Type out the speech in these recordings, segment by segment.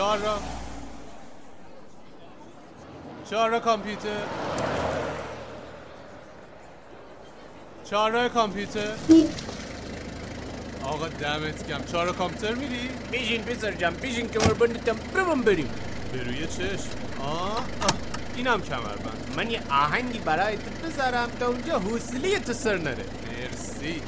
چهار را. چهار را کامپیوتر. چهار را کامپیوتر. آقا دمت کم چهار را کامپیوتر میری؟ بیشین پسر جم بیشین کمر بندتم برم بریم. به روی چشم. آه, آه. اینم کمربند. من یه آهنگی برای تو بذارم تا اونجا حوصله تو سر نره. مرسی.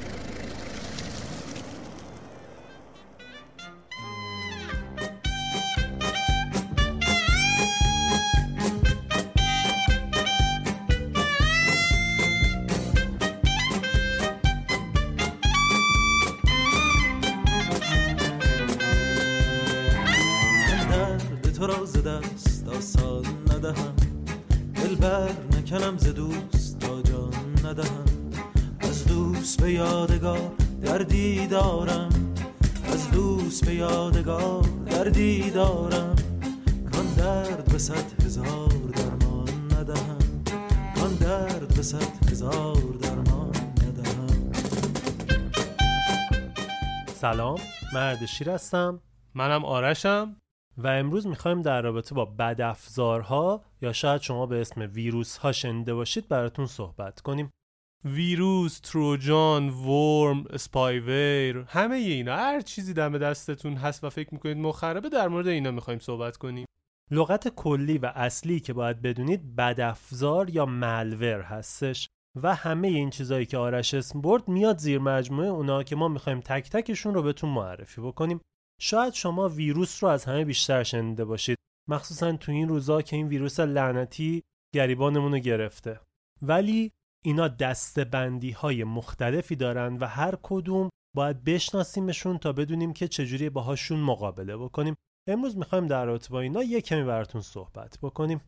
به صد هزار درمان ندهم. کان درد به صد هزار درمان ندهم. سلام مرد شیر هستم. منم آرشم. و امروز می‌خوایم در رابطه با بدافزارها یا شاید شما به اسم ویروس ها شنیده باشید براتون صحبت کنیم. ویروس، تروجان، ورم، اسپایویر همه اینا هر چیزی دم دستتون هست و فکر می‌کنید مخربه در مورد اینا می‌خوایم صحبت کنیم. لغت کلی و اصلی که باید بدونید بدافزار یا ملور هستش و همه این چیزایی که آرش اسم برد میاد زیر مجموعه اونا که ما می‌خوایم تک تکشون رو بهتون معرفی بکنیم. شاید شما ویروس رو از همه بیشتر شنیده باشید. مخصوصا تو این روزا که این ویروس لعنتی گریبانمون رو گرفته. ولی اینا دستبندی های مختلفی دارن و هر کدوم باید بشناسیمشون تا بدونیم که چجوری باهاشون مقابله بکنیم. امروز می‌خوایم در رابطه با اینا یه کمی براتون صحبت بکنیم.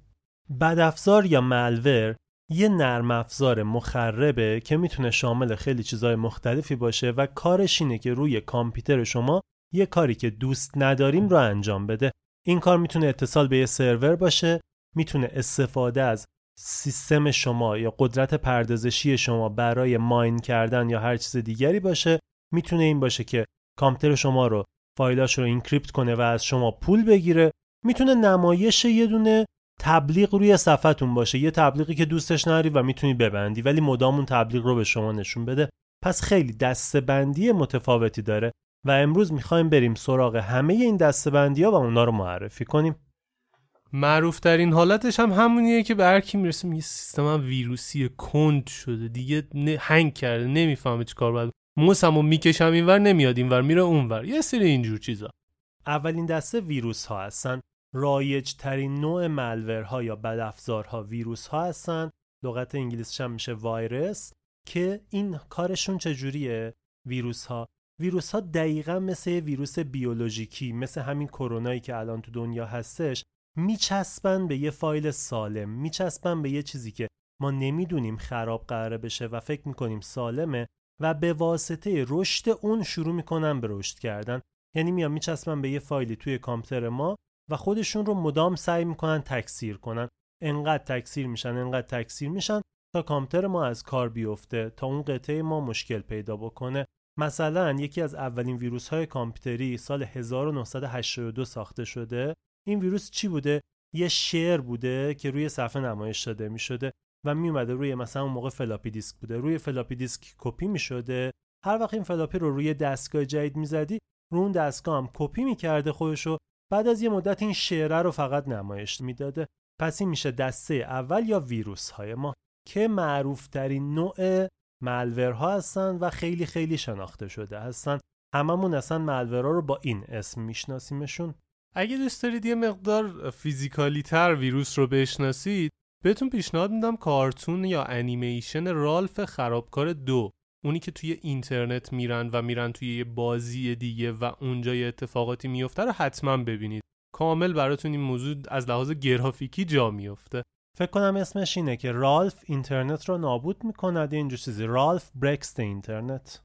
بدافزار یا ملور یه نرم افزار مخربه که می‌تونه شامل خیلی چیزهای مختلفی باشه و کارش اینه که روی کامپیوتر شما یه کاری که دوست نداریم رو انجام بده. این کار می‌تونه اتصال به یه سرور باشه می‌تونه استفاده از سیستم شما یا قدرت پردازشی شما برای ماین کردن یا هر چیز دیگری باشه. می‌تونه این باشه که کامپیوتر شما رو فایلاش رو اینکریپت کنه و از شما پول بگیره می‌تونه نمایش یه دونه تبلیغ روی صفحتون باشه. یه تبلیغی که دوستش نداری و می‌تونی ببندی ولی مدام اون تبلیغ رو به شما نشون بده. پس خیلی دستبندی متفاوتی داره و امروز می‌خوایم بریم سراغ همه این دستبندی ها و اونا رو معرفی کنیم. معروف ترین حالتش هم همونیه که به هر کی می‌رسیم یه سیستم هم ویروسی کند شده. دیگه هنگ کرده نمی‌فهمه چی کار باید موسمو می‌کشم اینور نمیاد اینور میره اونور. یه سری اینجور چیزا. اولین دسته ویروس ها هستن. رایج ترین نوع ملورها یا بدافزارها ویروس ها هستن. لغت انگلیسیش هم میشه وایرس که این کارشون چجوریه؟ ویروس ها ویروس ها دقیقا مثل ویروس بیولوژیکی مثل همین کرونایی که الان تو دنیا هستش میچسبن به یه فایل سالم. میچسبن به یه چیزی که ما نمی‌دونیم خراب قراره بشه و فکر می‌کنیم سالمه. و به واسطه رشد اون شروع می‌کنن به رشد کردن. یعنی میان میچسبن به یه فایلی توی کامپیوتر ما و خودشون رو مدام سعی می‌کنن تکثیر کنن. انقدر تکثیر میشن انقدر تکثیر میشن تا کامپیوتر ما از کار بیفته تا اون قطعه ما مشکل پیدا بکنه. مثلا یکی از اولین ویروس های کامپیوتری سال 1982 ساخته شده. این ویروس چی بوده؟ یه شعر بوده که روی صفحه نمایش داده می شده و می اومده روی مثلا اون موقع فلاپی دیسک بوده. روی فلاپی دیسک کپی می شده هر وقت این فلاپی رو روی دستگاه جدید می زدی رو اون دستگاه هم کپی کرده خودشو. بعد از یه مدت این شعره رو فقط نمایش می‌داده. پس این میشه دسته اول یا ویروس های ما که معروف ترین نوع malware ها هستن و خیلی خیلی شناخته شده هستن. هممون اصلا ملورها رو با این اسم میشناسیمشون. اگه دوست دارید یه مقدار فیزیکالی تر ویروس رو بشناسید بهتون پیشنهاد میدم کارتون یا انیمیشن رالف خرابکار دو اونی که توی اینترنت میرن و میرن توی یه بازی دیگه و اونجا یه اتفاقاتی میفته رو حتما ببینید. کامل براتون این موضوع از لحاظ گرافیکی جا میفته فکر کنم اسمش اینه که رالف اینترنت رو نابود می‌کند. اینجور چیزی. رالف برکست اینترنت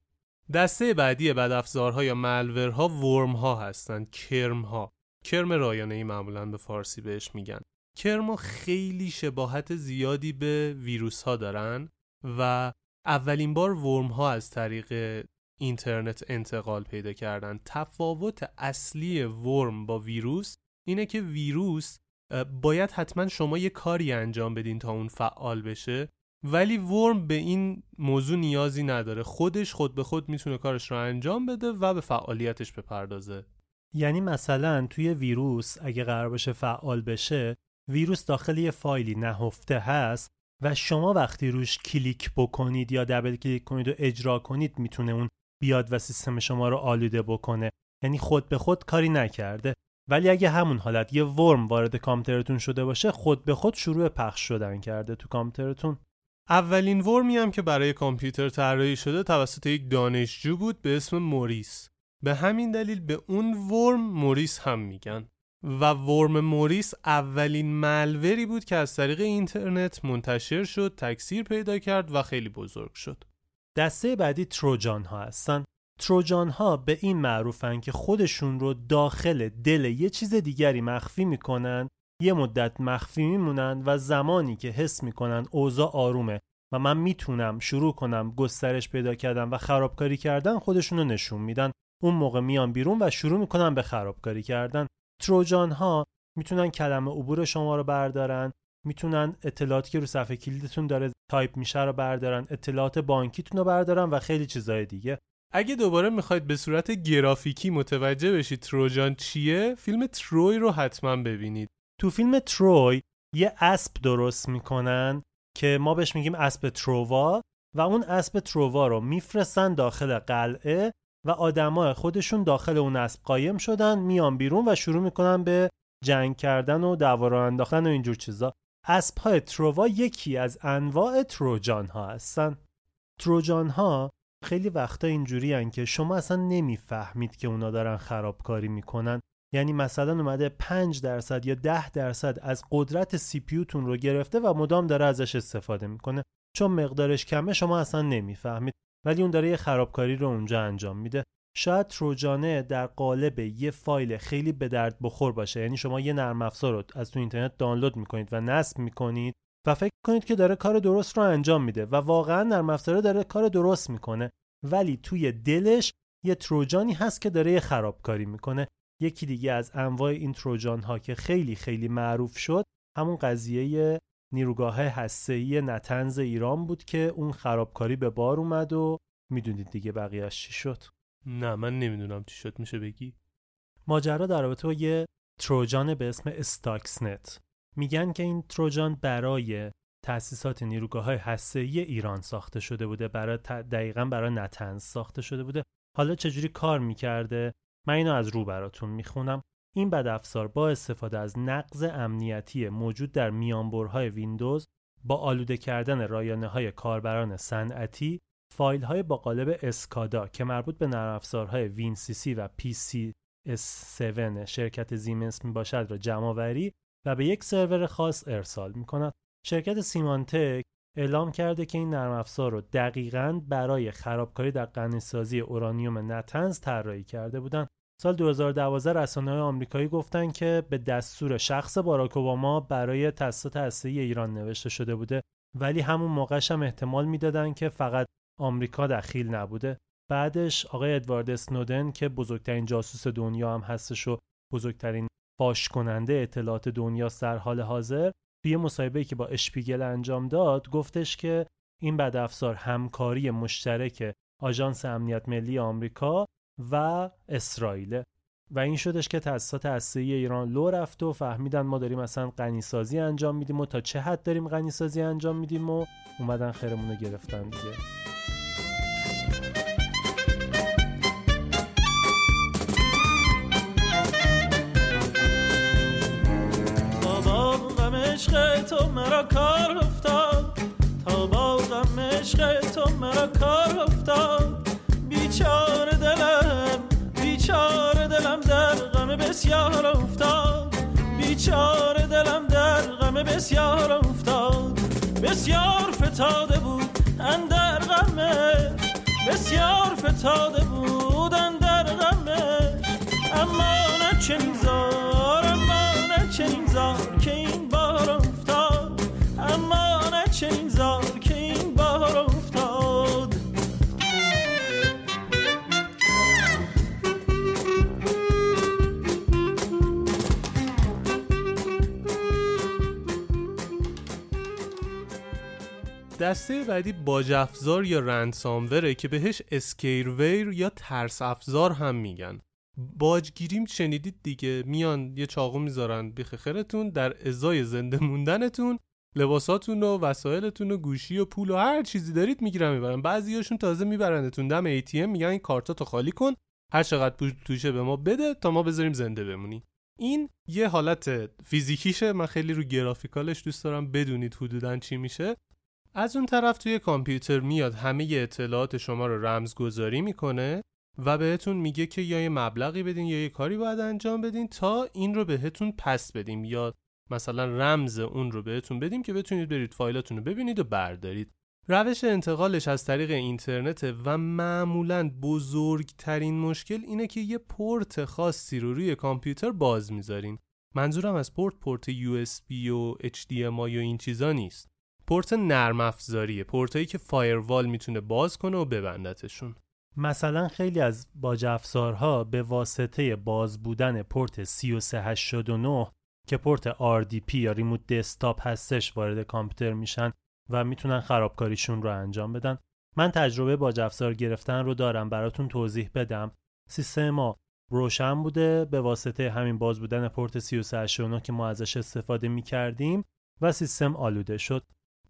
دسته بعدی بدافزارها یا ملورها ورم ها هستن کرم ها کرم رایانه ای معمولا به فارسی بهش میگن. کرم ها خیلی شباهت زیادی به ویروس ها دارن و اولین بار ورم ها از طریق اینترنت انتقال پیدا کردن. تفاوت اصلی ورم با ویروس اینه که ویروس باید حتما شما یه کاری انجام بدین تا اون فعال بشه ولی ورم به این موضوع نیازی نداره. خودش خود به خود می‌تونه کارش رو انجام بده و به فعالیتش بپردازه. یعنی مثلا توی ویروس اگه قرار باشه فعال بشه ویروس داخل یه فایلی نهفته هست و شما وقتی روش کلیک بکنید یا دبل کلیک کنید و اجرا کنید می‌تونه اون بیاد و سیستم شما رو آلوده بکنه. یعنی خود به خود کاری نکرده. ولی اگه همون حالت یه ورم وارد کامپیوترتون شده باشه خود به خود شروع پخش شدن کرده تو کامپیوترتون. اولین ورمی هم که برای کامپیوتر طراحی شده توسط یک دانشجو بود به اسم موریس. به همین دلیل به اون ورم موریس هم میگن. و ورم موریس اولین ملوری بود که از طریق اینترنت منتشر شد تکثیر پیدا کرد و خیلی بزرگ شد. دسته بعدی تروجان ها هستن. تروجان ها به این معروفن که خودشون رو داخل دل یه چیز دیگری مخفی می‌کنن یه مدت مخفی میمونن و زمانی که حس می‌کنن اوضاع آرومه و من می‌تونم شروع کنم گسترش پیدا کردن و خرابکاری کردن خودشون رو نشون میدن. اون موقع میان بیرون و شروع می‌کنن به خرابکاری کردن. تروجان ها می‌تونن کلمه عبور شما رو بردارن می‌تونن اطلاعاتی که رو صفحه کلیدتون داره تایپ میشه رو بردارن اطلاعات بانکیتون رو بردارن و خیلی چیزای دیگه. اگه دوباره می‌خواید به صورت گرافیکی متوجه بشید تروجان چیه فیلم تروی رو حتما ببینید. تو فیلم تروی یه اسب درست می‌کنن که ما بهش میگیم اسب تروا و اون اسب تروا رو میفرستن داخل قلعه و آدمای خودشون داخل اون اسب قایم شدن میان بیرون و شروع می‌کنن به جنگ کردن و دعوا انداختن و اینجور چیزا. اسب های تروا یکی از انواع تروجان ها هستن. تروجان ها خیلی وقتا اینجوری هن که شما اصلا نمی‌فهمید که اونا دارن خرابکاری می‌کنن. یعنی مثلا اومده 5 درصد یا 10 درصد از قدرت سی پیوتون رو گرفته و مدام داره ازش استفاده می‌کنه. چون مقدارش کمه شما اصلا نمی‌فهمید. ولی اون داره یه خرابکاری رو اونجا انجام میده. شاید تروجانه در قالب یه فایل خیلی به درد بخور باشه. یعنی شما یه نرم افزار رو از تو اینترنت دانلود می‌کنید و نصب می‌کنید و فکر کنید که داره کار درست رو انجام میده و واقعا نرم افزار داره کار درست می‌کنه. ولی توی دلش یه تروجانی هست که داره یه خرابکاری می‌کنه. یکی دیگه از انواع این تروجان ها که خیلی خیلی معروف شد همون قضیه نیروگاه هسته‌ای نتنز ایران بود که اون خرابکاری به بار اومد و می‌دونید دیگه بقیهش چی شد. نه من نمی‌دونم چی شد میشه بگی؟ ماجرا در رابطه با یه تروجان به اسم استاکسنت. میگن که این تروجان برای تأسیسات نیروگاه های هسته‌ای ایران ساخته شده بوده برای دقیقا برای نتنز ساخته شده بوده. حالا چجوری کار می‌کرده؟ من اینو از رو براتون می‌خونم. این بدافزار با استفاده از نقض امنیتی موجود در میانبرهای ویندوز با آلوده کردن رایانه های کاربران صنعتی فایل های با قالب SCADA که مربوط به نرم افزارهای WinCC و PCS7 شرکت زیمنس می باشد را جمع آوری و به یک سرور خاص ارسال می کند. شرکت سیمانتک اعلام کرده که این نرم افزار رو دقیقاً برای خرابکاری در غنیسازی اورانیوم نتنز طراحی کرده بودند. سال 2012 رسانه‌های آمریکایی گفتن که به دستور شخص باراک اوباما برای تاسیسات هسته‌ای ایران نوشته شده بوده. ولی همون موقعش هم احتمال می‌دادن که فقط آمریکا دخیل نبوده. بعدش آقای ادوارد اسنودن که بزرگترین جاسوس دنیا هم هستش و بزرگترین فاش کننده اطلاعات دنیا در حال حاضر توی مصاحبه‌ای که با اشپیگل انجام داد گفتش که این بدافزار همکاری مشترک آژانس امنیت ملی آمریکا و اسرائیل. و این شدش که تاسیسات هسته‌ای ایران لو رفت و فهمیدن ما داریم اصلا غنیسازی انجام میدیم و تا چه حد داریم غنیسازی انجام میدیم و اومدن خیرمون رو گرفتن دیگه. عشق تو مرا کار افتاد. تا با غم عشق تو مرا کار افتاد. بیچاره دلم بیچاره دلم در غم بسیار افتاد. بیچاره دلم در غم بسیار افتاد. بسیار فتاده بود اندر غمش بسیار فتاده بود اندر غمش اما نه چنین زار اما نه چنین زار که این دسته بعدی باج افزار یا رنساموره که بهش اسکیرویر یا ترس افزار هم میگن. باجگیریم شنیدید دیگه. میان یه چاقو می‌ذارن بیخ خرتون در ازای زنده موندنتون لباساتون و وسایلتون و گوشی و پول و هر چیزی دارید می‌گیرن می‌برن. بعضیاشون تازه میبرنتون دم ATM میگن این کارتاتو خالی کن. هر چقدر پول توشه به ما بده تا ما بذاریم زنده بمونی. این یه حالت فیزیکیشه. من خیلی رو گرافیکالش دوست دارم. بدونید حدودا چی میشه. از اون طرف توی کامپیوتر میاد همه اطلاعات شما رو رمزگذاری می‌کنه و بهتون میگه که یا یه مبلغی بدین یا یه کاری باید انجام بدین تا این رو بهتون پس بدیم. یا مثلا رمز اون رو بهتون بدیم که بتونید برید فایلاتون رو ببینید و بردارید. روش انتقالش از طریق اینترنت و معمولا بزرگترین مشکل اینه که یه پورت خاصی رو روی کامپیوتر باز می‌ذارین. منظورم از پورت پورت USB و HDMI و این چیزا نیست. پورت نرم افزاریه. پورتایی که فایروال می‌تونه باز کنه و ببندتشون. مثلا خیلی از باج افزارها به واسطه باز بودن پورت 3389 که پورت RDP یا ریموت دسکتاپ هستش وارد کامپیوتر میشن و می‌تونن خرابکاریشون رو انجام بدن. من تجربه باج افزار گرفتن رو دارم. براتون توضیح بدم. سیستم ما روشن بوده به واسطه همین باز بودن پورت 3389 که ما ازش استفاده می‌کردیم و سیستم آلوده شد.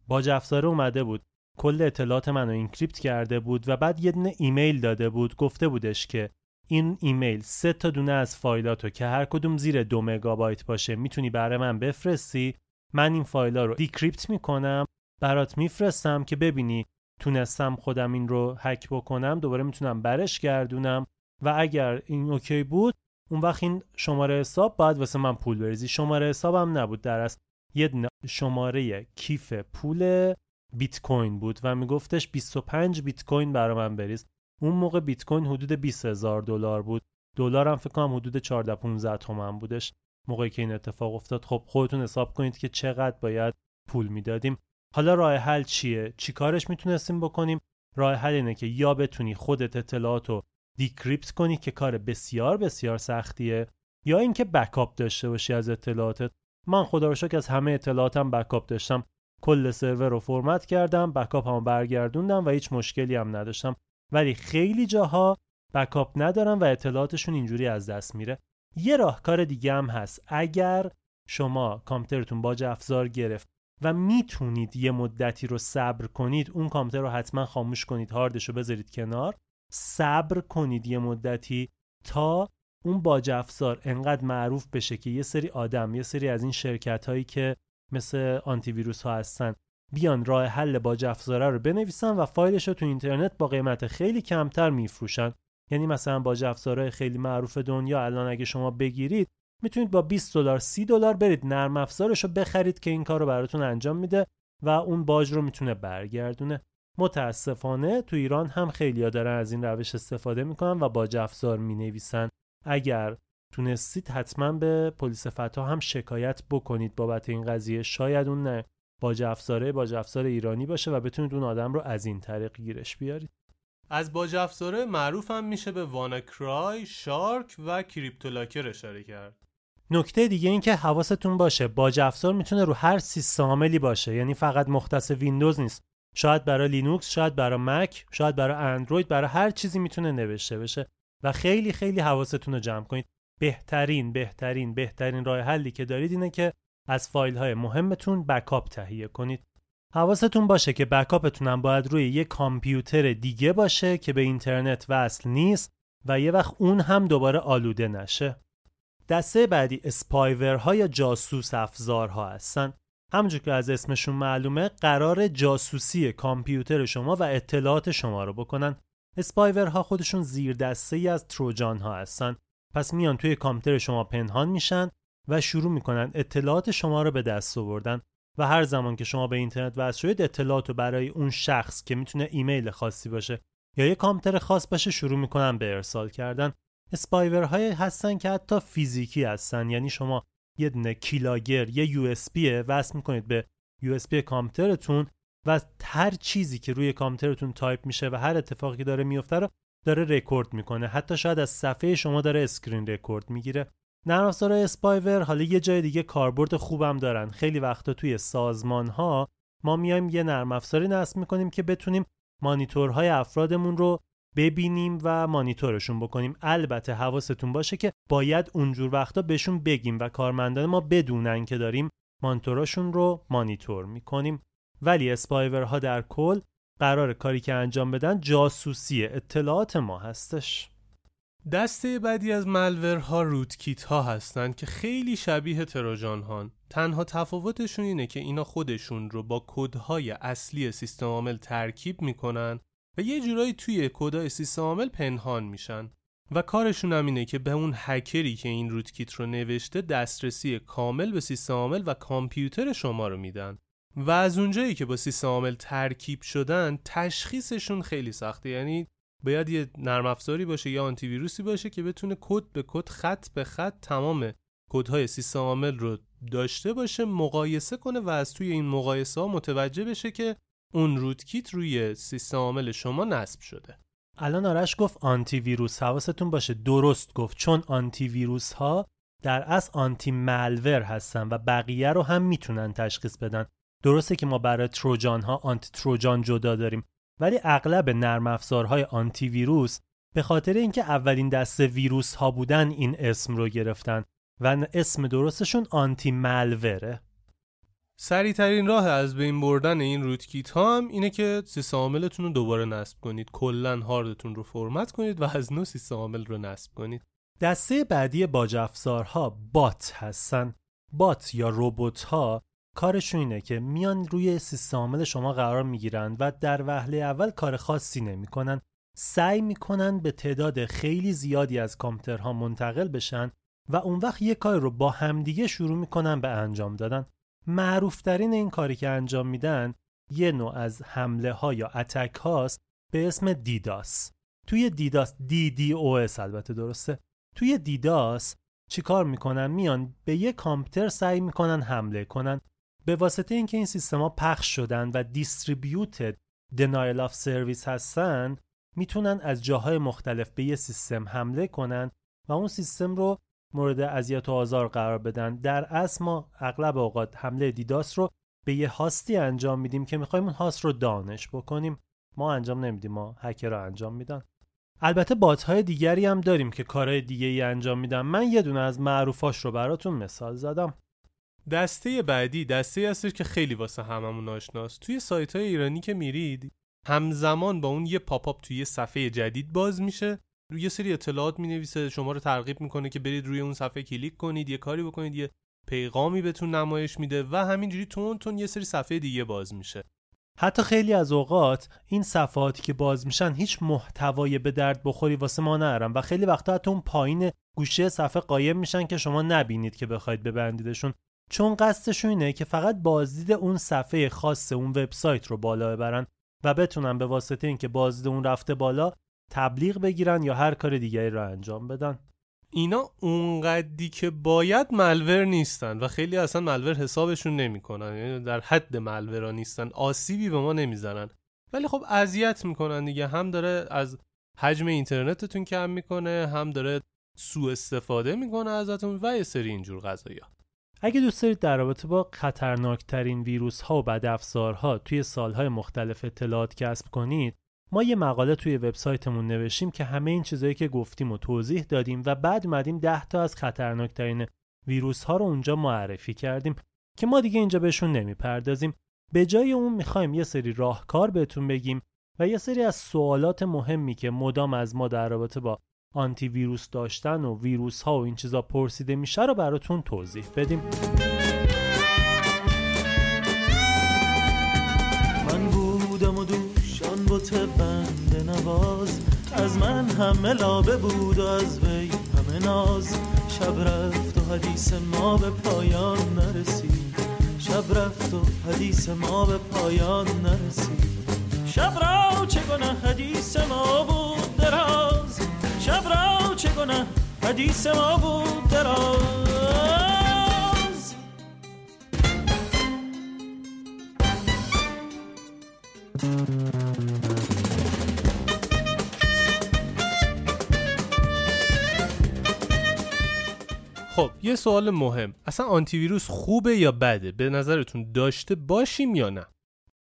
باج افزار اومده بود. کل اطلاعات منو encrypt کرده بود و بعد یه دونه ایمیل داده بود. گفته بودش که این ایمیل سه تا دونه از فایلاتو که هر کدوم زیر دو مگابایت باشه می‌تونی برای من بفرستی؟ من این فایلا رو decrypt می‌کنم برات میفرستم که ببینی تونستم خودم این رو هک بکنم دوباره می‌تونم برش گردونم و اگر این اوکی بود اون وقت این شماره حساب باید واسه من پول بریزی. شماره حسابم نبود در از یه شماره کیف پول بیت کوین بود و میگفتش 25 بیت کوین برای من بریز. اون موقع بیت کوین حدود 20 هزار دلار بود. دلار هم فکر کنم حدود 14 15 تومن بودش. موقعی که این اتفاق افتاد خب خودتون حساب کنید که چقدر باید پول می‌دادیم. حالا راه حل چیه؟ چیکارش می‌تونستیم بکنیم؟ راه حل اینه که یا بتونی خودت اطلاعات رو دیکریپت کنی که کار بسیار بسیار سختیه یا اینکه بکاپ داشته باشی از اطلاعاتت. من خدا رو شکر از همه اطلاعاتم بکاپ داشتم. کل سرور رو فرمت کردم بکاپ هم برگردوندم و هیچ مشکلی هم نداشتم. ولی خیلی جاها بکاپ ندارن و اطلاعاتشون اینجوری از دست میره. یه راهکار دیگه هم هست. اگر شما کامپیوترتون باج افزار گرفت و می‌تونید یه مدتی رو صبر کنید اون کامپیوتر رو حتما خاموش کنید هاردش رو بذارید کنار صبر کنید یه مدتی تا اون باج افزار انقدر معروف بشه که یه سری آدم یه سری از این شرکت هایی که مثل آنتی ویروس ها هستن بیان راه حل باج افزاره رو بنویسن و فایلش رو تو اینترنت با قیمت خیلی کمتر میفروشن. یعنی مثلا باج افزاره خیلی معروف دنیا الان اگه شما بگیرید می‌تونید با 20 دلار 30 دلار برید نرم افزارش رو بخرید که این کار رو براتون انجام میده و اون باج رو می‌تونه برگردونه. متاسفانه تو ایران هم خیلی دارن از این روش استفاده می‌کنن و باج افزار می‌نویسن. اگر تونستید حتما به پلیس فتا هم شکایت بکنید بابت این قضیه شاید اون نه باج افزاره باج افزار ایرانی باشه و بتونید اون آدم رو از این طریق گیرش بیارید. از باج افزاره معروف هم میشه به WannaCry، Shark و CryptoLocker اشاره کرد. نکته دیگه این که حواستون باشه باج افزار می‌تونه رو هر سیستم عاملی باشه یعنی فقط مختص ویندوز نیست. شاید برای لینوکس شاید برای مک شاید برای اندروید برای هر چیزی می‌تونه نوشته بشه. و خیلی خیلی حواستون رو جمع کنید. بهترین بهترین بهترین راه حلی که دارید اینه که از فایل های مهمتون backup تهیه کنید. حواستون باشه که backup تون هم باید روی یه کامپیوتر دیگه باشه که به اینترنت وصل نیست و یه وقت اون هم دوباره آلوده نشه. دسته بعدی spyware ها یا جاسوس افزارها هستن. همونجور که از اسمشون معلومه قراره جاسوسی کامپیوتر شما و اطلاعات شما رو بکنن. spyware ها خودشون زیر دسته ای از تروجان ها هستن. پس میان توی کامپیوتر شما پنهان میشن و شروع می‌کنن اطلاعات شما رو به دست آوردن و هر زمان که شما به اینترنت وصل شدید اطلاعات رو برای اون شخص که می‌تونه ایمیل خاصی باشه یا یه کامپیوتر خاص باشه شروع می‌کنن به ارسال کردن. spyware های هستن که حتی فیزیکی هستن. یعنی شما یه دونه keylogger یه USB وصل می‌کنید به USB کامپیوترتون و هر چیزی که روی کامپیوترتون تایپ میشه و هر اتفاقی که داره میفته رو داره رکورد می‌کنه. حتی شاید از صفحه شما داره screen record می‌گیره. نرم افزار spyware حالا یه جای دیگه کاربرد خوبم دارن. خیلی وقتا توی سازمان ها ما میایم یه نرم افزاری نصب می‌کنیم که بتونیم مانیتورهای افرادمون رو ببینیم و مانیتورشون بکنیم. البته حواستون باشه که باید اونجور وقتا بهشون بگیم و کارمندان ما بدونن که داریم مانیتوراشون رو مانیتور می‌کنیم. ولی اسپایورها در کل قرار کاری که انجام بدن جاسوسی اطلاعات ما هستش. دسته بعدی از ملورها روتکیت ها هستند که خیلی شبیه تروجان هان تنها تفاوتشون اینه که اینا خودشون رو با کدهای اصلی سیستم عامل ترکیب می‌کنن و یه جورایی توی کدای سیستم عامل پنهان میشن. و کارشون هم اینه که به اون هکری که این روتکیت رو نوشته دسترسی کامل به سیستم عامل و کامپیوتر شما رو میدن. و از اونجایی که با سیستم عامل ترکیب شدن تشخیصشون خیلی سخته. یعنی باید یه نرم افزاری باشه یا آنتی ویروسی باشه که بتونه کد به کد خط به خط تمام کدهای سیستم عامل رو داشته باشه مقایسه کنه و از توی این مقایسه ها متوجه بشه که اون روتکیت روی سیستم عامل شما نصب شده. الان آرش گفت آنتی ویروس حواستون باشه. درست گفت. چون آنتی ویروس ها در اصل آنتی ملور هستن و بقیه رو هم می‌تونن تشخیص بدن. درسته که ما برای تروجان ها آنتی تروجان جدا داریم ولی اغلب نرم افزارهای آنتی ویروس به خاطر اینکه اولین دسته ویروس ها بودن این اسم رو گرفتن و اسم درستشون آنتی ملوره سریع ترین راه از بین بردن این روتکیت ها هم اینه که سیستم عاملتون رو دوباره نصب کنید. کلا هاردتون رو فرمت کنید و از نو سیستم عامل رو نصب کنید. دسته بعدی باج افزارها بات هستن. بات یا ربات ها کارشون اینه که میان روی سیستم عامل شما قرار می‌گیرن و در وهله اول کار خاصی نمی‌کنن. سعی می‌کنن به تعداد خیلی زیادی از کامپیوترها منتقل بشن و اون وقت یه کار رو با همدیگه شروع می‌کنن به انجام دادن. معروفترین این کاری که انجام میدن یه نوع از حمله ها یا attack هاست به اسم DDoS. توی DDoS DDoS البته درسته. توی DDoS چیکار می‌کنن؟ میان به یه کامپیوتر سعی می‌کنن حمله کنن. به واسطه اینکه این سیستما پخش شدن و distributed denial of service هستن می‌تونن از جاهای مختلف به یه سیستم حمله کنن و اون سیستم رو مورد اذیت و آزار قرار بدن. در اصل ما اغلب اوقات حمله DDoS رو به یه هاستی انجام میدیم که می‌خوایم اون هاست رو دانش بکنیم. ما انجام نمیدیم ما هکر رو انجام میدن. البته بات های دیگری هم داریم که کارهای دیگه ای انجام میدن. من یه دونه از معروفاش رو براتون مثال زدم. دسته بعدی دسته هستش که خیلی واسه هممون آشناست. توی سایت های ایرانی که میرید همزمان با اون یه پاپ اپ توی یه صفحه جدید باز میشه. روی یه سری اطلاعات می‌نویسه شما رو ترغیب می‌کنه که برید روی اون صفحه کلیک کنید یه کاری بکنید یه پیغامی بهتون نمایش میده و همینجوری تون تون یه سری صفحه دیگه باز میشه. حتی خیلی از اوقات این صفحاتی که باز میشن هیچ محتوای به درد بخوری واسه ما نرم و خیلی وقتا حتی اون پایین گوشه صفحه قایم میشن که شما نبینید که بخواید ببندیدشون. چون قصدشون اینه که فقط بازدید اون صفحه خاص اون وبسایت رو بالا ببرن و بتونن به واسطه اینکه بازدید اون رفته بالا تبلیغ بگیرن یا هر کار دیگری رو انجام بدن. اینا اونقدی که باید ملور نیستن و خیلی اصلا ملور حسابشون نمی‌کنن. یعنی در حد ملورا نیستن. آسیبی به ما نمی‌زنن. ولی خب اذیت می‌کنن دیگه. هم داره از حجم اینترنتتون کم می‌کنه هم داره سوء استفاده می‌کنه ازتون و یه سری اینجور قضايا اگه دوست دارید در رابطه با خطرناکترین ویروس ها و بد افزارها توی سالهای مختلف اطلاعات کسب کنید ما یه مقاله توی وبسایتمون نوشیم که همه این چیزایی که گفتیم و توضیح دادیم و بعد اومدیم 10 تا از خطرناکترین ویروس ها رو اونجا معرفی کردیم که ما دیگه اینجا بهشون نمی‌پردازیم. به جای اون می‌خوایم یه سری راهکار بهتون بگیم و یه سری از سوالات مهمی که مدام از ما در رابطه با آنتی ویروس داشتن و ویروس ها و این چیزا پرسیده میشه رو براتون توضیح بدیم. من بودم و دوشان بوت بند نواز. از من همه لابه بود و از وی همه ناز. شب رفت و حدیث ما به پایان نرسید. شب رفت و حدیث ما به پایان نرسید. شب را چه گناه حدیث ما بود؟ دراز شب را چه گناه حدیث ما بود دراز؟ خب یه سوال مهم. اصلا آنتی ویروس خوبه یا بده؟ به نظرتون داشته باشیم یا نه؟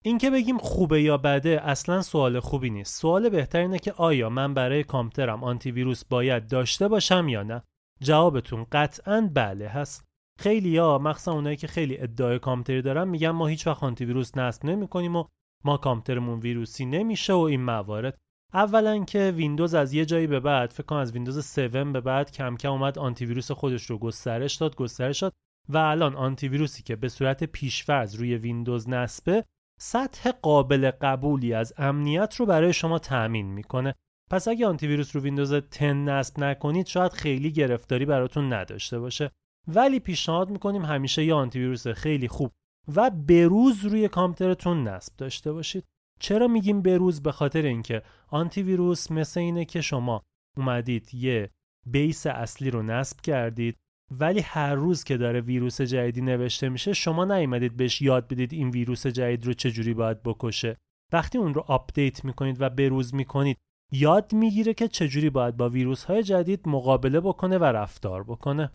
اینکه بگیم خوبه یا بده اصلا سوال خوبی نیست. سوال بهتر اینه که آیا من برای کامپیوترم آنتی ویروس باید داشته باشم یا نه؟ جوابتون قطعا بله هست. خیلی ها مخصوصا اونایی که خیلی ادعای کامپیوتری دارن میگن ما هیچ وقت آنتی ویروس نصب نمی کنیم و ما کامپیوترمون ویروسی نمیشه و این موارد. اولا که ویندوز از یه جایی به بعد فکر کنم از ویندوز 7 به بعد کم کم اومد آنتی ویروس خودش رو گسترش داد گسترش داد و الان آنتی ویروسی که به صورت پیشفرض روی ویندوز نصبه سطح قابل قبولی از امنیت رو برای شما تأمین می‌کنه. پس اگه آنتی ویروس رو ویندوز 10 نصب نکنید شاید خیلی گرفتاری براتون نداشته باشه. ولی پیشنهاد می‌کنیم همیشه یه آنتی ویروس خیلی خوب و بروز روی کامپیوترتون نصب داشته باشید. چرا میگیم بروز به خاطر اینکه آنتی ویروس مثل اینه که شما اومدید یه base اصلی رو نصب کردید. ولی هر روز که داره ویروس جدیدی نوشته میشه شما نیومدید بهش یاد بدید این ویروس جدید رو چجوری باید بکشه. وقتی اون رو update می‌کنید و بروز می‌کنید یاد می‌گیره که چجوری باید با ویروس های جدید مقابله بکنه و رفتار بکنه.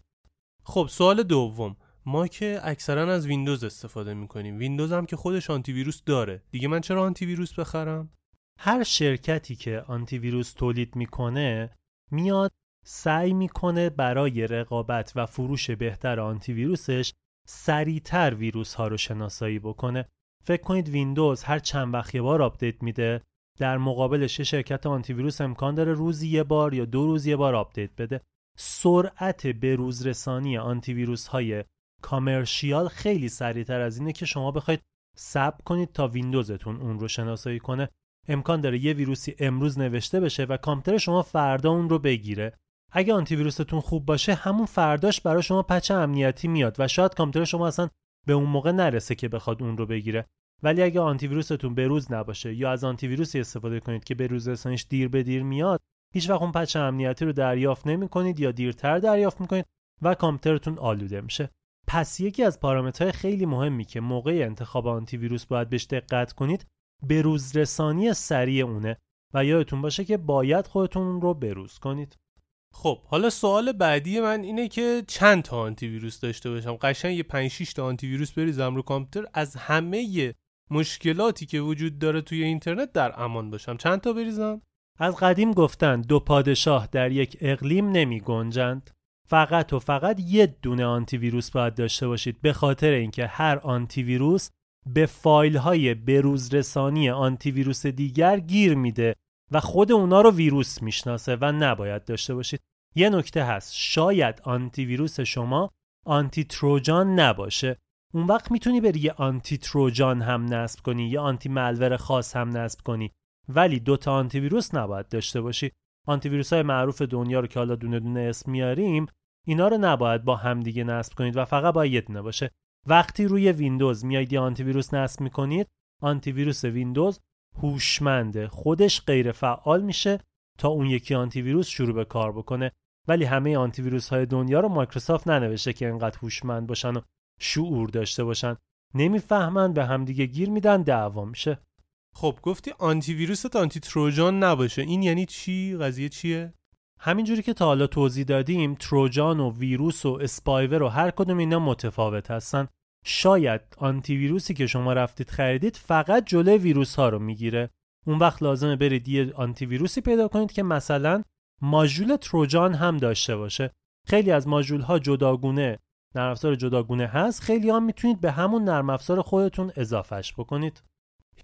خب سوال دوم. ما که اکثرا از ویندوز استفاده می‌کنیم. ویندوز هم که خودش آنتی ویروس داره. دیگه من چرا آنتی ویروس بخرم؟ هر شرکتی که آنتی ویروس تولید می‌کنه میاد سعی می‌کنه برای رقابت و فروش بهتر آنتی ویروسش سریعتر ویروس ها رو شناسایی بکنه. فکر کنید ویندوز هر چند وقت یه بار update میده در مقابلش شرکت آنتی ویروس امکان داره روزی یه بار یا دو روز یه بار update بده. سرعت بروز رسانی آنتی ویروس های commercial خیلی سریعتر از اینه که شما بخواید سب کنید تا ویندوزتون اون رو شناسایی کنه. امکان داره یه ویروسی امروز نوشته بشه و کامپیوتر شما فردا اون رو بگیره. اگه آنتی ویروستون خوب باشه همون فرداش برای شما پچ امنیتی میاد و شاید کامپیوتر شما اصلا به اون موقع نرسه که بخواد اون رو بگیره. ولی اگه آنتی ویروستون بروز نباشه یا از آنتی ویروسی استفاده کنید که بروز رسانیش دیر به دیر میاد هیچ وقت اون پچ امنیتی رو دریافت نمی کنید یا دیرتر دریافت می‌کنید و کامپیوترتون آلوده میشه. پس یکی از پارامترهای خیلی مهمی که موقع انتخاب آنتی ویروس باید بهش دقت کنید بروز رسانی سریع اونه و یادتون باشه که باید خودتون رو بروز کنید. خب حالا سوال بعدی من اینه که چند تا آنتی ویروس داشته باشم؟ قشنگ یه 5 6 تا آنتی ویروس بریزم رو کامپیوتر از همه مشکلاتی که وجود داره توی اینترنت در امان باشم. چند تا بریزم؟ از قدیم گفتن دو پادشاه در یک اقلیم نمی گنجند. فقط و فقط یه دونه آنتی ویروس باید داشته باشید به خاطر اینکه هر آنتی ویروس به فایل های بروز رسانی آنتی ویروس دیگر گیر میده. و خود اونا رو ویروس می‌شناسه و نباید داشته باشید. یه نکته هست. شاید آنتی ویروس شما آنتی تروجان نباشه. اون وقت می‌تونی بری یه آنتی تروجان هم نصب کنی یا آنتی ملور خاص هم نصب کنی. ولی دو تا آنتی ویروس نباید داشته باشی. آنتی ویروس های معروف دنیا رو که حالا دونه دونه اسم میاریم اینا رو نباید با همدیگه نصب کنید و فقط باید یه دونه باشه. وقتی روی ویندوز میایید یه آنتی ویروس نصب می‌کنید آنتی ویروس ویندوز هوشمنده. خودش غیر فعال میشه تا اون یکی آنتی ویروس شروع به کار بکنه. ولی همه آنتی ویروس های دنیا رو مایکروسافت ننوشته که انقدر هوشمند باشن و شعور داشته باشن. نمی‌فهمن به همدیگه گیر میدن دعوا میشه. خب گفتی آنتی ویروست آنتی تروجان نباشه. این یعنی چی؟ قضیه چیه؟ همینجوری که تا حالا توضیح دادیم تروجان و ویروس و اسپایور و هر کدوم اینا متفاوت هستن. شاید آنتی ویروسی که شما رفتید خریدید فقط جلوی ویروس ها رو می‌گیره. اون وقت لازمه برید یه آنتی ویروسی پیدا کنید که مثلا ماژول تروجان هم داشته باشه. خیلی از ماژول ها جداگونه نرم افزار جداگونه هست. خیلی هم می‌تونید به همون نرم افزار خودتون اضافهش بکنید.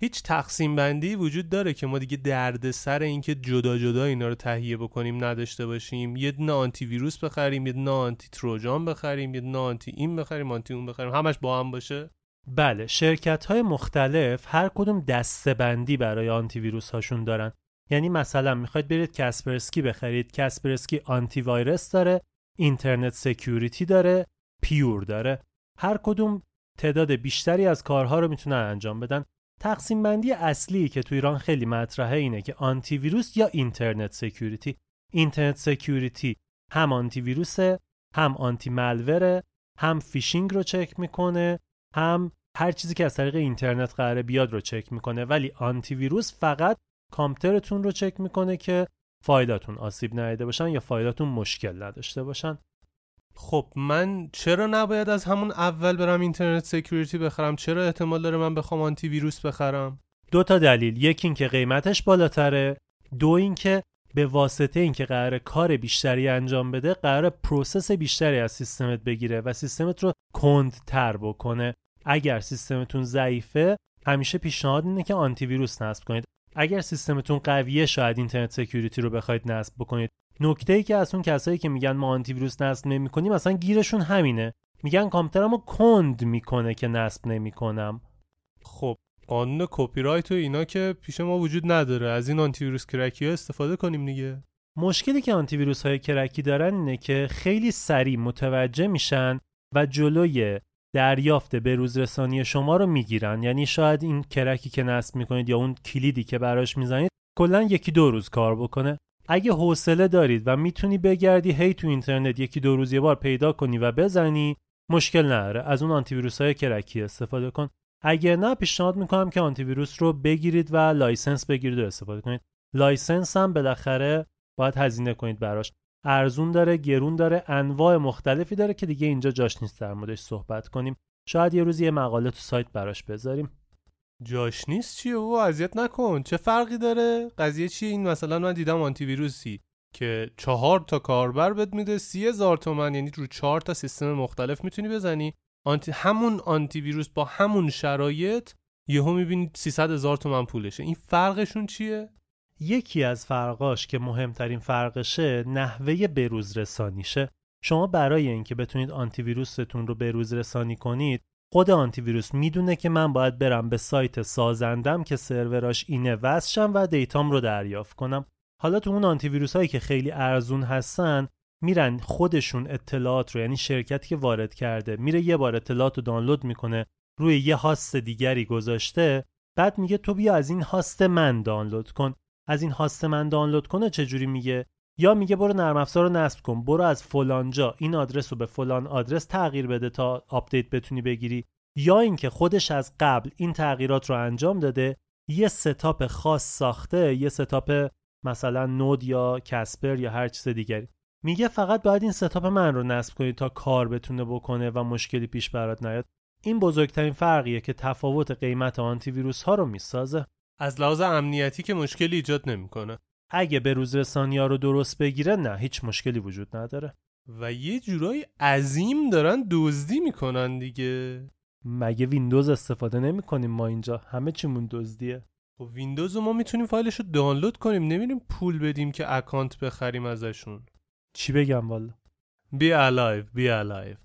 هیچ تقسیم بندی وجود داره که ما دیگه درد سر اینکه جدا جدا اینا رو تهیه بکنیم نداشته باشیم. یه دونه آنتی ویروس بخریم یه دونه آنتی تروجان بخریم یه دونه آنتی این بخریم آنتی اون بخریم. همش با هم باشه؟ بله شرکت های مختلف هر کدوم دسته بندی برای آنتی ویروس هاشون دارن. یعنی مثلا می‌خواید برید Kaspersky بخرید. Kaspersky Anti-Virus داره Internet Security داره Pure داره. هر کدوم تعداد بیشتری از کارها رو می‌تونن انجام بدن. تقسیم بندی اصلی که تو ایران خیلی مطرحه اینه که آنتی ویروس یا Internet Security. Internet Security هم آنتی ویروسه هم anti-malware ه هم فیشینگ رو چک می‌کنه هم هر چیزی که از طریق اینترنت قراره بیاد رو چک می‌کنه. ولی آنتی ویروس فقط کامپیوترتون رو چک می‌کنه که فایلاتون آسیب ندیده باشن یا فایلاتون مشکل نداشته باشن. خب من چرا نباید از همون اول برم Internet Security بخرم؟ چرا احتمال داره من بخوام آنتی ویروس بخرم؟ دو تا دلیل. یکی اینکه قیمتش بالاتره. دو اینکه به واسطه اینکه قراره کار بیشتری انجام بده قراره process بیشتری از سیستمت بگیره و سیستمت رو کندتر بکنه. اگر سیستمتون ضعیفه همیشه پیشنهاد اینه که آنتی ویروس نصب کنید. اگر سیستمتون قویه شاید Internet Security رو بخواید نصب بکنید. نکته ای که از اون کسایی که میگن ما آنتی ویروس نصب نمی‌کنیم مثلا گیرشون همینه. میگن کامپیوترمو کند می‌کنه که نصب نمی‌کنم. خب قانون کپی رایت و اینا که پیش ما وجود نداره. از این آنتی ویروس کرکی ها استفاده کنیم دیگه. مشکلی که آنتی ویروس های کرکی دارن اینه که خیلی سریع متوجه میشن و جلوی دریافت به روزرسانی شما رو می‌گیرن. یعنی شاید این کرکی که نصب می‌کنید یا اون کلیدی که براش می‌زنید کلا یکی دو روز کار بکنه. اگه حوصله دارید و می‌تونی بگردی هی تو اینترنت یکی دو روز یه بار پیدا کنی و بزنی مشکل نداره. از اون آنتی ویروس های کرکی استفاده کن. اگر نه پیشنهاد می‌کنم که آنتی ویروس رو بگیرید و license بگیرید و استفاده کنید. license هم بالاخره باید هزینه کنید براش. ارزون داره گرون داره انواع مختلفی داره که دیگه اینجا جاش نیست. در موردش صحبت کنیم. شاید یه روزی یه مقاله تو سایت براش بذاریم. جاش نیست چیه؟ و اذیت نکن. چه فرقی داره؟ قضیه چیه این؟ مثلا من دیدم آنتی ویروسی که چهار تا کاربر بد میده سی هزار تومن. یعنی رو چهار تا سیستم مختلف می‌تونی بزنی. آنتی همون آنتی ویروس با همون شرایط یهو می‌بینید 300 هزار تومن پولشه. این فرقشون چیه؟ یکی از فرقاش که مهمترین فرقشه نحوه بروز رسانیشه شما برای اینکه بتونید آنتی ویروستون رو بروز رسانی کنید خود آنتی ویروس می‌دونه که من باید برم به سایت سازندم که سروراش اینه وصلشم و data م رو دریافت کنم. حالا تو اون آنتی ویروس هایی که خیلی ارزون هستن میرن خودشون اطلاعات رو یعنی شرکتی که وارد کرده میره یه بار اطلاعات رو دانلود می‌کنه روی یه host دیگری گذاشته بعد میگه تو بیا از این host من دانلود کن. از این host من دانلود کنه چجوری میگه؟ یا میگه برو نرم افزار رو نصب کن برو از فلان جا این آدرس رو به فلان آدرس تغییر بده تا update بتونی بگیری. یا اینکه خودش از قبل این تغییرات رو انجام داده یه ستاپ خاص ساخته یه ستاپ مثلا نود یا کسپر یا هر چیز دیگری. میگه فقط باید این ستاپ من رو نصب کنی تا کار بتونه بکنه و مشکلی پیش برات نیاد. این بزرگترین فرقیه که تفاوت قیمت آنتی ویروس ها رو می‌سازه. از لحاظ امنیتی که مشکلی ایجاد نمی‌کنه. اگه به روز رسانی ها رو درست بگیره نه هیچ مشکلی وجود نداره. و یه جورایی عظیم دارن دزدی می‌کنن دیگه. مگه ویندوز استفاده نمی کنیم ما اینجا؟ همه چیمون دزدیه. خب ویندوز رو ما می‌تونیم فایلش رو دانلود کنیم نمیریم پول بدیم که account بخریم ازشون. چی بگم والا؟ be alive be alive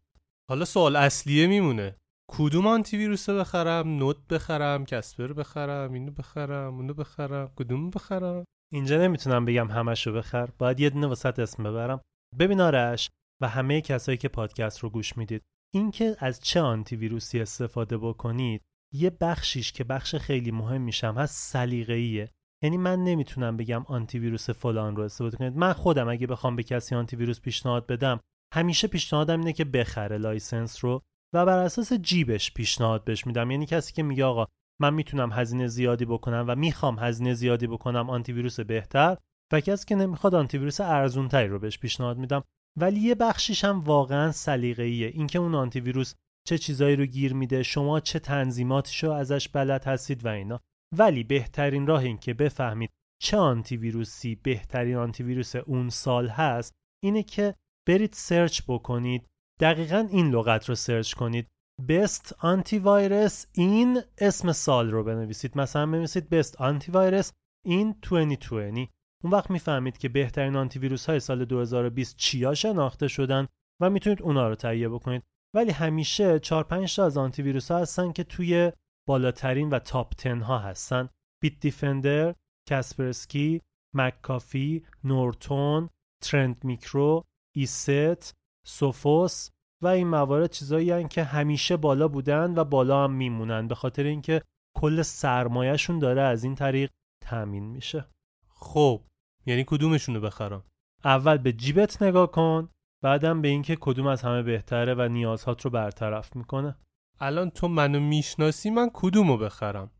حالا سوال اصلیه میمونه. کدوم آنتی ویروس بخرم NOD بخرم Kasper بخرم اینو بخرم اونو بخرم کدوم بخرم؟ اینجا نمی‌تونم بگم همشو بخر باید یه دونه وسط اسم ببرم. ببین آرش و همه کسایی که پادکست رو گوش می‌دید اینکه از چه آنتی ویروسی استفاده بکنید یه بخشیش که بخش خیلی مهمیشم هست سلیقه‌ایه. یعنی من نمی‌تونم بگم آنتی ویروس فلان رو استفاده کنید. من خودم اگه بخوام به کسی آنتی ویروس پیشنهاد بدم همیشه پیشنهادم اینه که بخره license رو و بر اساس جیبش پیشنهاد بهش میدم. یعنی کسی که میگه آقا من می‌تونم هزینه زیادی بکنم و می‌خوام هزینه زیادی بکنم آنتی ویروس بهتر و کسی که نمی‌خواد آنتی ویروس ارزون تری رو بهش پیشنهاد میدم. ولی یه بخشیش هم واقعا سلیقه‌ایه. اینکه اون آنتی ویروس چه چیزایی رو گیر میده شما چه تنظیماتشو ازش بلد هستید و اینا. ولی بهترین راه این که بفهمید چه آنتی ویروسی بهترین آنتی ویروس اون سال هست اینه که برید search بکنید. دقیقا این لغت رو search کنید. Best antivirus این اسم سال رو بنویسید. مثلا بنویسید best antivirus in 2020 اون وقت می‌فهمید که بهترین آنتی ویروس های سال 2020 چیا شناخته شدن و می‌تونید اونا رو تهیه بکنید. ولی همیشه 4 5 تا از آنتی ویروس ها هستن که توی بالاترین و تاپ 10 ها هستن. بیت دیفندر، کاسپرسکی، مکافی، نورتون، ترند میکرو، ایست، سوفوس و این موارد چیزایی که همیشه بالا بودن و بالا هم میمونن. به خاطر اینکه کل سرمایهشون داره از این طریق تامین میشه. خب یعنی کدومشونو بخرم؟ اول به جیبت نگاه کن بعدم به اینکه کدوم از همه بهتره و نیازهات رو برطرف می‌کنه. الان تو منو می‌شناسی من کدومو بخرم؟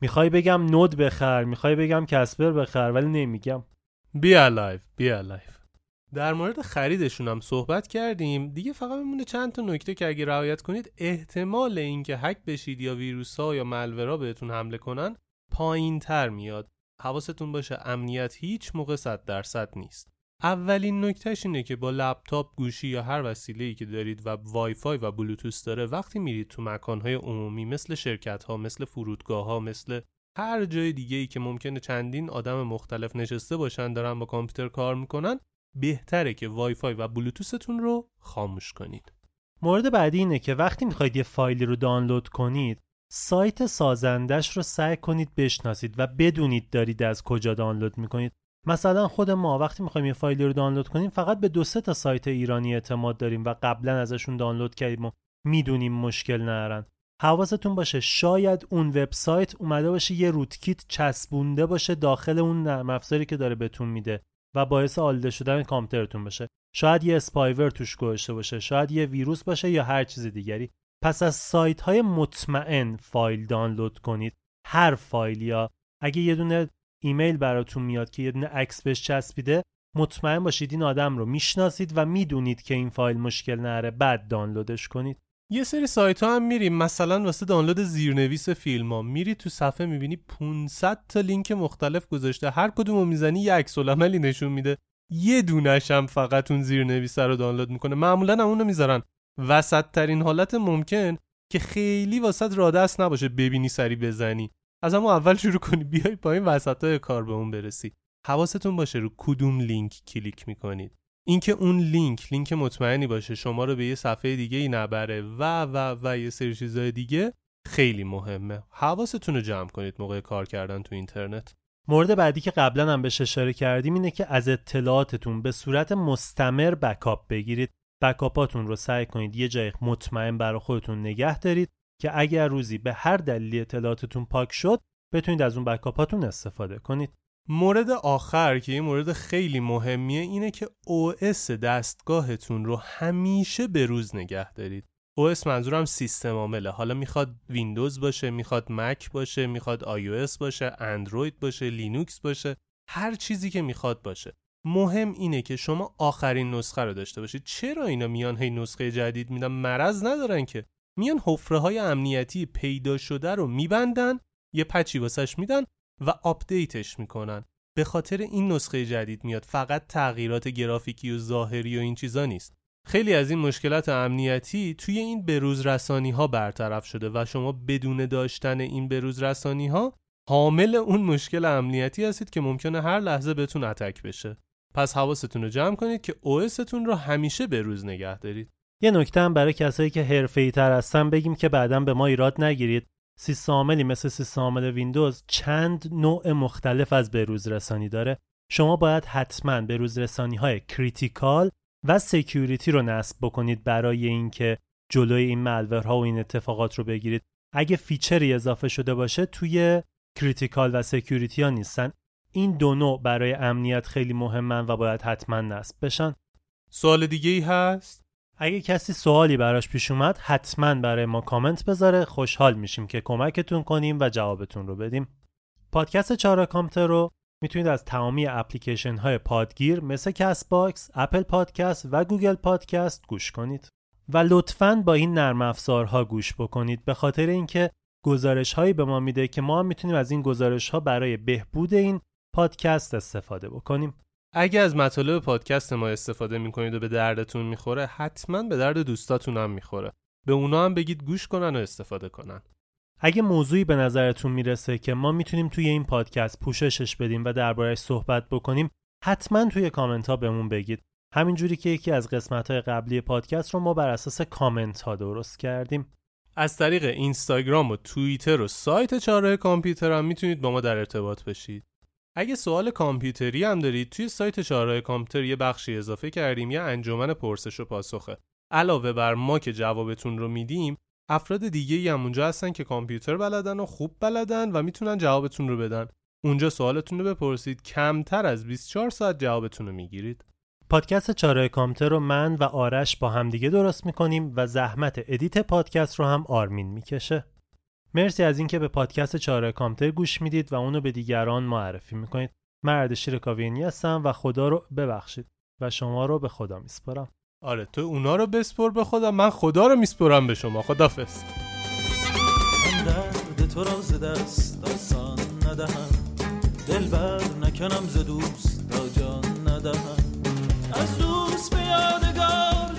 می‌خوای بگم نود بخر می‌خوای بگم کسپر بخر ولی نمیگم. be alive be alive در مورد خریدشون هم صحبت کردیم. دیگه فقط میمونه چند تا نکته که اگه رعایت کنید احتمال اینکه هک بشید یا ویروس ها یا malware ا بهتون حمله کنن پایین تر میاد. حواستون باشه امنیت هیچ موقع 100 درصد نیست. اولین نکتهش اینه که با لپتاپ گوشی یا هر وسیله ای که دارید و وای فای و بلوتوث داره وقتی میرید تو مکانهای عمومی مثل شرکت ها مثل فرودگاه ها مثل هر جای دیگه ای که ممکنه چندین آدم مختلف نشسته باشن دارن با کامپیوتر کار می‌کنن بهتره که وای فای و بلوتوثتون رو خاموش کنید. مورد بعدی اینه که وقتی می‌خواید یه فایلی رو دانلود کنید سایت سازندش رو سعی کنید بشناسید و بدونید دارید از کجا دانلود می‌کنید. مثلا خود ما وقتی می‌خوایم یه فایلی رو دانلود کنیم فقط به دو سه تا سایت ایرانی اعتماد داریم و قبلا ازشون دانلود کردیم و می‌دونیم مشکل ندارن حواستون باشه شاید اون وبسایت اومده باشه یه rootkit چسبونده باشه داخل اون نرم افزاری که داره بهتون میده. و باعث آلوده شدن کامپیوترتون بشه. شاید یه spyware توش گذاشته باشه شاید یه ویروس باشه یا هر چیز دیگری. پس از سایت های مطمئن فایل دانلود کنید. هر فایل یا اگه یه دونه ایمیل براتون میاد که یه دونه عکس بهش چسبیده مطمئن باشید این آدم رو می‌شناسید و می‌دونید که این فایل مشکل نداره. بعد دانلودش کنید. یه سری سایت ها هم میریم. مثلا واسه دانلود زیرنویس فیلم ها میری تو صفحه می‌بینی 500 تا لینک مختلف گذاشته. هر کدوم رو می‌زنی یه عکس العملی نشون میده. یه دونش هم فقط اون زیرنویس رو دانلود می‌کنه. معمولا هم اونو می‌ذارن. وسط ترین حالت ممکن که خیلی واسط رادست نباشه ببینی سری بزنی. از اما اول شروع کنی بیای پایین وسط کار به اون برسی. حواستون باشه رو کدوم لینک کلیک می‌کنید. اینکه اون لینک لینک مطمئنی باشه شما رو به یه صفحه دیگه ای نبره و و و یه سری چیزای دیگه خیلی مهمه. حواستون رو جمع کنید موقع کار کردن تو اینترنت. مورد بعدی که قبلا هم بهش اشاره کردیم اینه که از اطلاعاتتون به صورت مستمر بکاپ بگیرید. بکاپاتون رو سعی کنید یه جای مطمئن برای خودتون نگه دارید که اگر روزی به هر دلیلی اطلاعاتتون پاک شد بتونید از اون بکاپاتون استفاده کنید. مورد آخر که یه مورد خیلی مهمیه اینه که OS دستگاهتون رو همیشه به روز نگه دارید. OS منظورم سیستم عامله. حالا می‌خواد ویندوز باشه می‌خواد مک باشه می‌خواد iOS باشه اندروید باشه لینوکس باشه هر چیزی که می‌خواد باشه. مهم اینه که شما آخرین نسخه رو داشته باشید. چرا اینا میان هی نسخه جدید میدن؟ مرض ندارن که. میان حفره های امنیتی پیدا شده رو میبندن یه patch ی واسش میدن و update ش می‌کنن. به خاطر این نسخه جدید میاد. فقط تغییرات گرافیکی و ظاهری و این چیزا نیست. خیلی از این مشکلات امنیتی توی این بروز رسانی ها برطرف شده و شما بدون داشتن این بروز رسانی ها حامل اون مشکل امنیتی هستید که ممکنه هر لحظه بهتون attack بشه. پس حواستون رو جمع کنید که OS تون رو همیشه به روز نگه دارید. یه نکته هم برای کسایی که حرفه‌ای تر هستن بگیم که بعدا به ما ایراد نگیرید. سیستم عاملی مثل سیستم ویندوز چند نوع مختلف از بروز رسانی داره. شما باید حتما بروز رسانی های critical و security رو نصب بکنید برای اینکه جلوی این malware ها و این اتفاقات رو بگیرید. اگه feature ی اضافه شده باشه توی critical و security ها نیستن. این دو نوع برای امنیت خیلی مهمن و باید حتما نصب بشن. سوال دیگه ای هست؟ اگه کسی سوالی براش پیش اومد حتما برای ما کامنت بذاره. خوشحال میشیم که کمکتون کنیم و جوابتون رو بدیم. پادکست چاره کامپیوتر رو می‌تونید از تمامی اپلیکیشن های پادگیر مثل Castbox، Apple Podcast و Google Podcast گوش کنید. و لطفا با این نرم افزارها گوش بکنید. به خاطر اینکه گزارش هایی به ما میده که ما هم می‌تونیم از این گزارش ها برای بهبود این پادکست استفاده بکنیم. اگه از مطالب پادکست ما استفاده می‌کنید و به دردتون می‌خوره حتما به درد دوستاتون هم می‌خوره. به اونا هم بگید گوش کنن و استفاده کنن. اگه موضوعی به نظرتون می‌رسه که ما می‌تونیم توی این پادکست پوششش بدیم و دربارهش صحبت بکنیم حتما توی کامنت ها بهمون بگید. همینجوری که یکی از قسمت های قبلی پادکست رو ما بر اساس کامنت ها درست کردیم. از طریق اینستاگرام و توییتر و سایت چاره کامپیوتر هم می‌تونید با ما در ارتباط بشید. اگه سوال کامپیوتری هم دارید توی سایت چاره کامپیوتر یه بخشی اضافه کردیم یه انجمن پرسش و پاسخه. علاوه بر ما که جوابتون رو میدیم افراد دیگه ای هم اونجا هستن که کامپیوتر بلدن و خوب بلدن و می‌تونن جوابتون رو بدن. اونجا سوالتون رو بپرسید کمتر از 24 ساعت جوابتون رو می‌گیرید. پادکست چاره کامپیوتر رو من و آرش با همدیگه درست می‌کنیم و زحمت edit پادکست رو هم آرمین می‌کشه. مرسی از اینکه به پادکست چاره کامپیوتر گوش می‌دید و اونو به دیگران معرفی می‌کنید. من اردشیر کاوینی هستم و خدا رو ببخشید و شما رو به خدا میسپارم. آره تو اونا رو بسپر به خدا من خدا رو میسپرم به شما خدافظ. من درد تو را ز دست آسان ندهم. دل بر نکنم ز دوست تا جان ندهم. از دوست به یادگار